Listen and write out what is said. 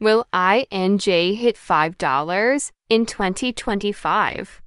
Will INJ hit $5 in 2025?